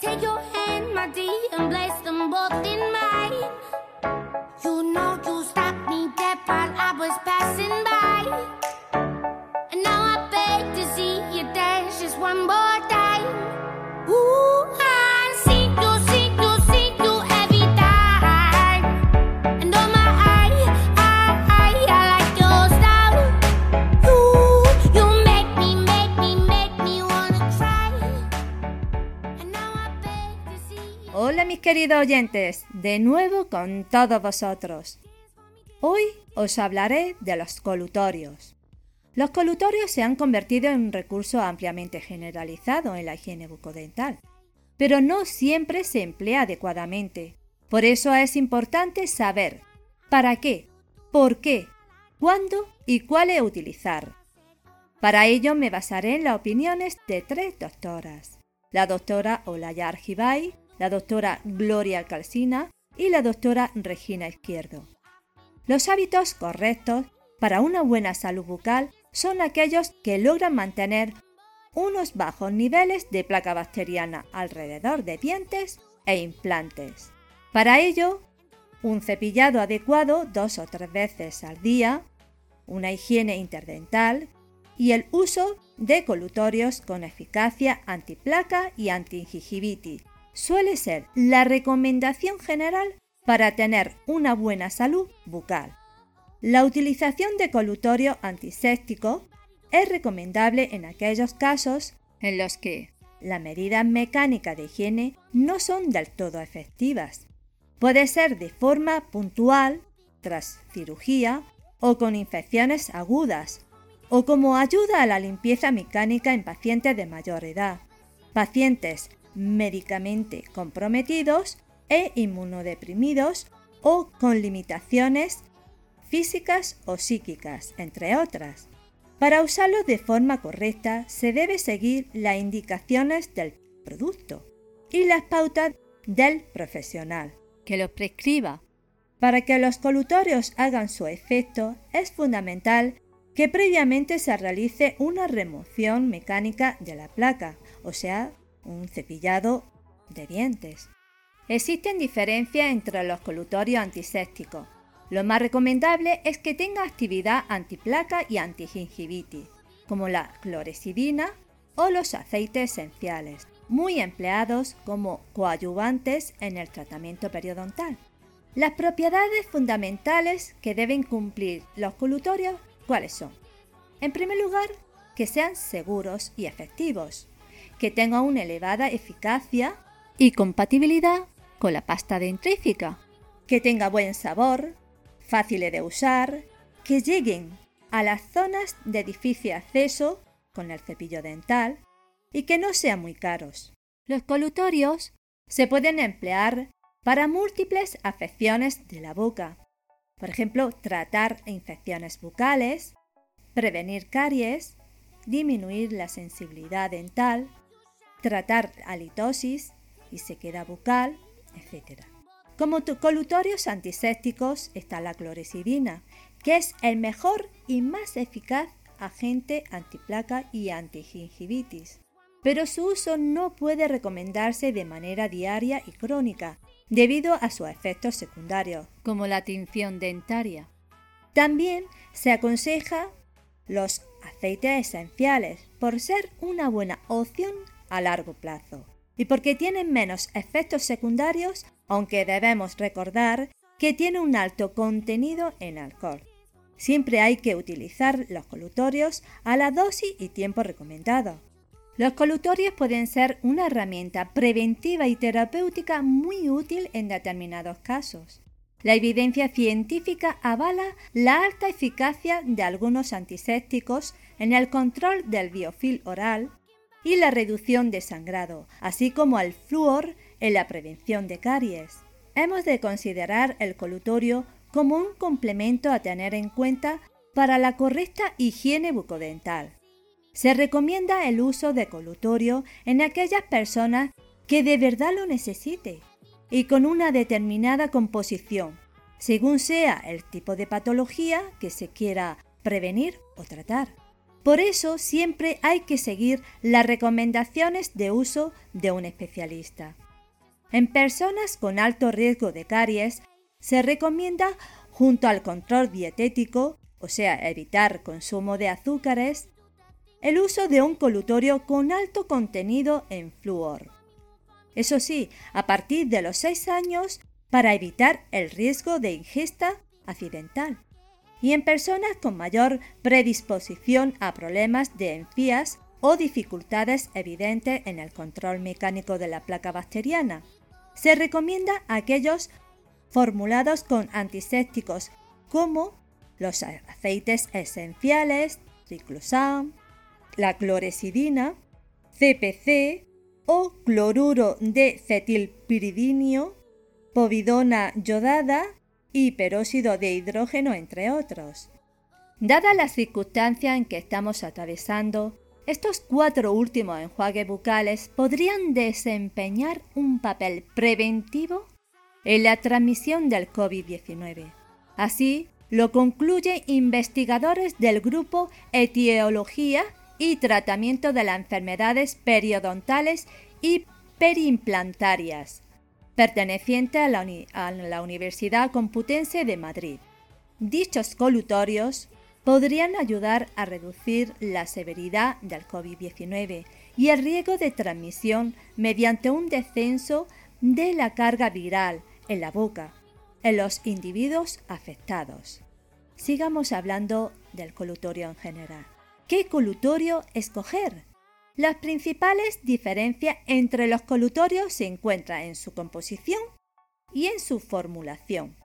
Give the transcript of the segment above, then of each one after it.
Take your hand, my dear, and place them both in mine. Queridos oyentes, de nuevo con todos vosotros. Hoy os hablaré de los colutorios. Los colutorios se han convertido en un recurso ampliamente generalizado en la higiene bucodental, pero no siempre se emplea adecuadamente. Por eso es importante saber para qué, por qué, cuándo y cuáles utilizar. Para ello me basaré en las opiniones de tres doctoras, la doctora Olaya Argibay, la doctora Gloria Calcina y la doctora Regina Izquierdo. Los hábitos correctos para una buena salud bucal son aquellos que logran mantener unos bajos niveles de placa bacteriana alrededor de dientes e implantes. Para ello, un cepillado adecuado dos o tres veces al día, una higiene interdental y el uso de colutorios con eficacia antiplaca y antigingivitis suele ser la recomendación general para tener una buena salud bucal. La utilización de colutorio antiséptico es recomendable en aquellos casos en los que las medidas mecánicas de higiene no son del todo efectivas. Puede ser de forma puntual, tras cirugía o con infecciones agudas, o como ayuda a la limpieza mecánica en pacientes de mayor edad, pacientes médicamente comprometidos e inmunodeprimidos o con limitaciones físicas o psíquicas, entre otras. Para usarlo de forma correcta se debe seguir las indicaciones del producto y las pautas del profesional que lo prescriba. Para que los colutorios hagan su efecto es fundamental que previamente se realice una remoción mecánica de la placa, o sea, un cepillado de dientes. Existen diferencias entre los colutorios antisépticos. Lo más recomendable es que tenga actividad antiplaca y antigingivitis, como la cloresidina o los aceites esenciales, muy empleados como coadyuvantes en el tratamiento periodontal. Las propiedades fundamentales que deben cumplir los colutorios, ¿cuáles son? En primer lugar, que sean seguros y efectivos, que tengan una elevada eficacia y compatibilidad con la pasta dentrífica, que tenga buen sabor, fáciles de usar, que lleguen a las zonas de difícil acceso con el cepillo dental y que no sean muy caros. Los colutorios se pueden emplear para múltiples afecciones de la boca. Por ejemplo, tratar infecciones bucales, prevenir caries, disminuir la sensibilidad dental, tratar halitosis y sequedad bucal, etc. Como colutorios antisépticos está la cloresidina, que es el mejor y más eficaz agente antiplaca y antigingivitis. Pero su uso no puede recomendarse de manera diaria y crónica, debido a sus efectos secundarios, como la tinción dentaria. También se aconseja los aceites esenciales por ser una buena opción a largo plazo y porque tienen menos efectos secundarios, aunque debemos recordar que tiene un alto contenido en alcohol. Siempre hay que utilizar los colutorios a la dosis y tiempo recomendado. Los colutorios pueden ser una herramienta preventiva y terapéutica muy útil en determinados casos. La evidencia científica avala la alta eficacia de algunos antisépticos en el control del biofil oral y la reducción de sangrado, así como el flúor en la prevención de caries. Hemos de considerar el colutorio como un complemento a tener en cuenta para la correcta higiene bucodental. Se recomienda el uso de colutorio en aquellas personas que de verdad lo necesite y con una determinada composición, según sea el tipo de patología que se quiera prevenir o tratar. Por eso siempre hay que seguir las recomendaciones de uso de un especialista. En personas con alto riesgo de caries, se recomienda, junto al control dietético, o sea, evitar consumo de azúcares, el uso de un colutorio con alto contenido en flúor. Eso sí, a partir de los 6 años para evitar el riesgo de ingesta accidental. Y en personas con mayor predisposición a problemas de enfías o dificultades evidentes en el control mecánico de la placa bacteriana. Se recomienda aquellos formulados con antisépticos como los aceites esenciales, triclosan, la cloresidina, CPC o cloruro de cetilpiridinio, povidona yodada y peróxido de hidrógeno, entre otros. Dada la circunstancia en que estamos atravesando, estos cuatro últimos enjuagues bucales podrían desempeñar un papel preventivo en la transmisión del COVID-19. Así lo concluyen investigadores del grupo Etiología y Tratamiento de las Enfermedades Periodontales y Perimplantarias, perteneciente a la, Universidad Computense de Madrid. Dichos colutorios podrían ayudar a reducir la severidad del COVID-19 y el riesgo de transmisión mediante un descenso de la carga viral en la boca en los individuos afectados. Sigamos hablando del colutorio en general. ¿Qué colutorio escoger? Las principales diferencias entre los colutorios se encuentran en su composición y en su formulación,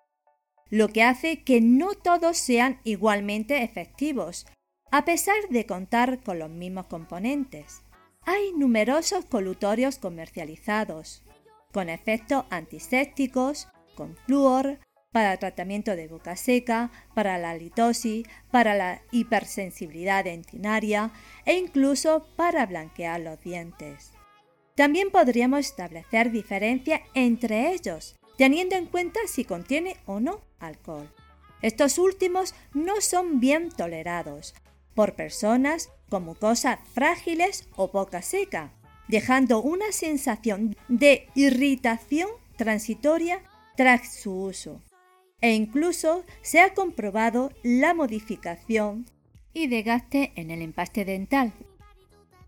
lo que hace que no todos sean igualmente efectivos, a pesar de contar con los mismos componentes. Hay numerosos colutorios comercializados, con efectos antisépticos, con flúor, para tratamiento de boca seca, para la litosis, para la hipersensibilidad dentinaria e incluso para blanquear los dientes. También podríamos establecer diferencias entre ellos, teniendo en cuenta si contiene o no alcohol. Estos últimos no son bien tolerados por personas con mucosas frágiles o boca seca, dejando una sensación de irritación transitoria tras su uso e incluso se ha comprobado la modificación y desgaste en el empaste dental.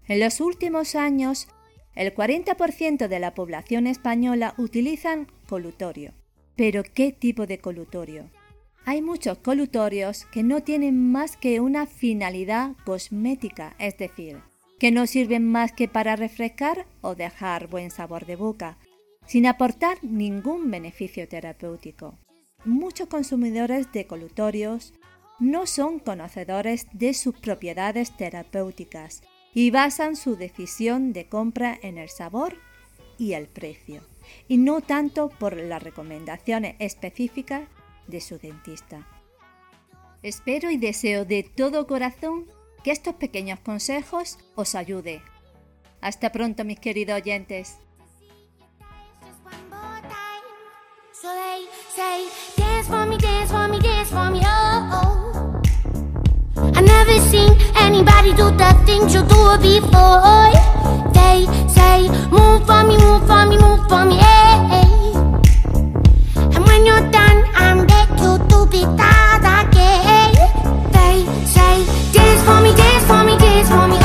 En los últimos años, el 40% de la población española utilizan colutorio. ¿Pero qué tipo de colutorio? Hay muchos colutorios que no tienen más que una finalidad cosmética, es decir, que no sirven más que para refrescar o dejar buen sabor de boca, sin aportar ningún beneficio terapéutico muchos consumidores de colutorios no son conocedores de sus propiedades terapéuticas y basan su decisión de compra en el sabor y el precio, y no tanto por las recomendaciones específicas de su dentista. Espero y deseo de todo corazón que estos pequeños consejos os ayuden. Hasta pronto mis queridos oyentes. So they say, dance for me, dance for me, dance for me, oh. oh. I never seen anybody do the things you do before. They say, move for me, move for me, move for me, hey. hey. And when you're done, I'm there to do be that again. They say, dance for me, dance for me, dance for me.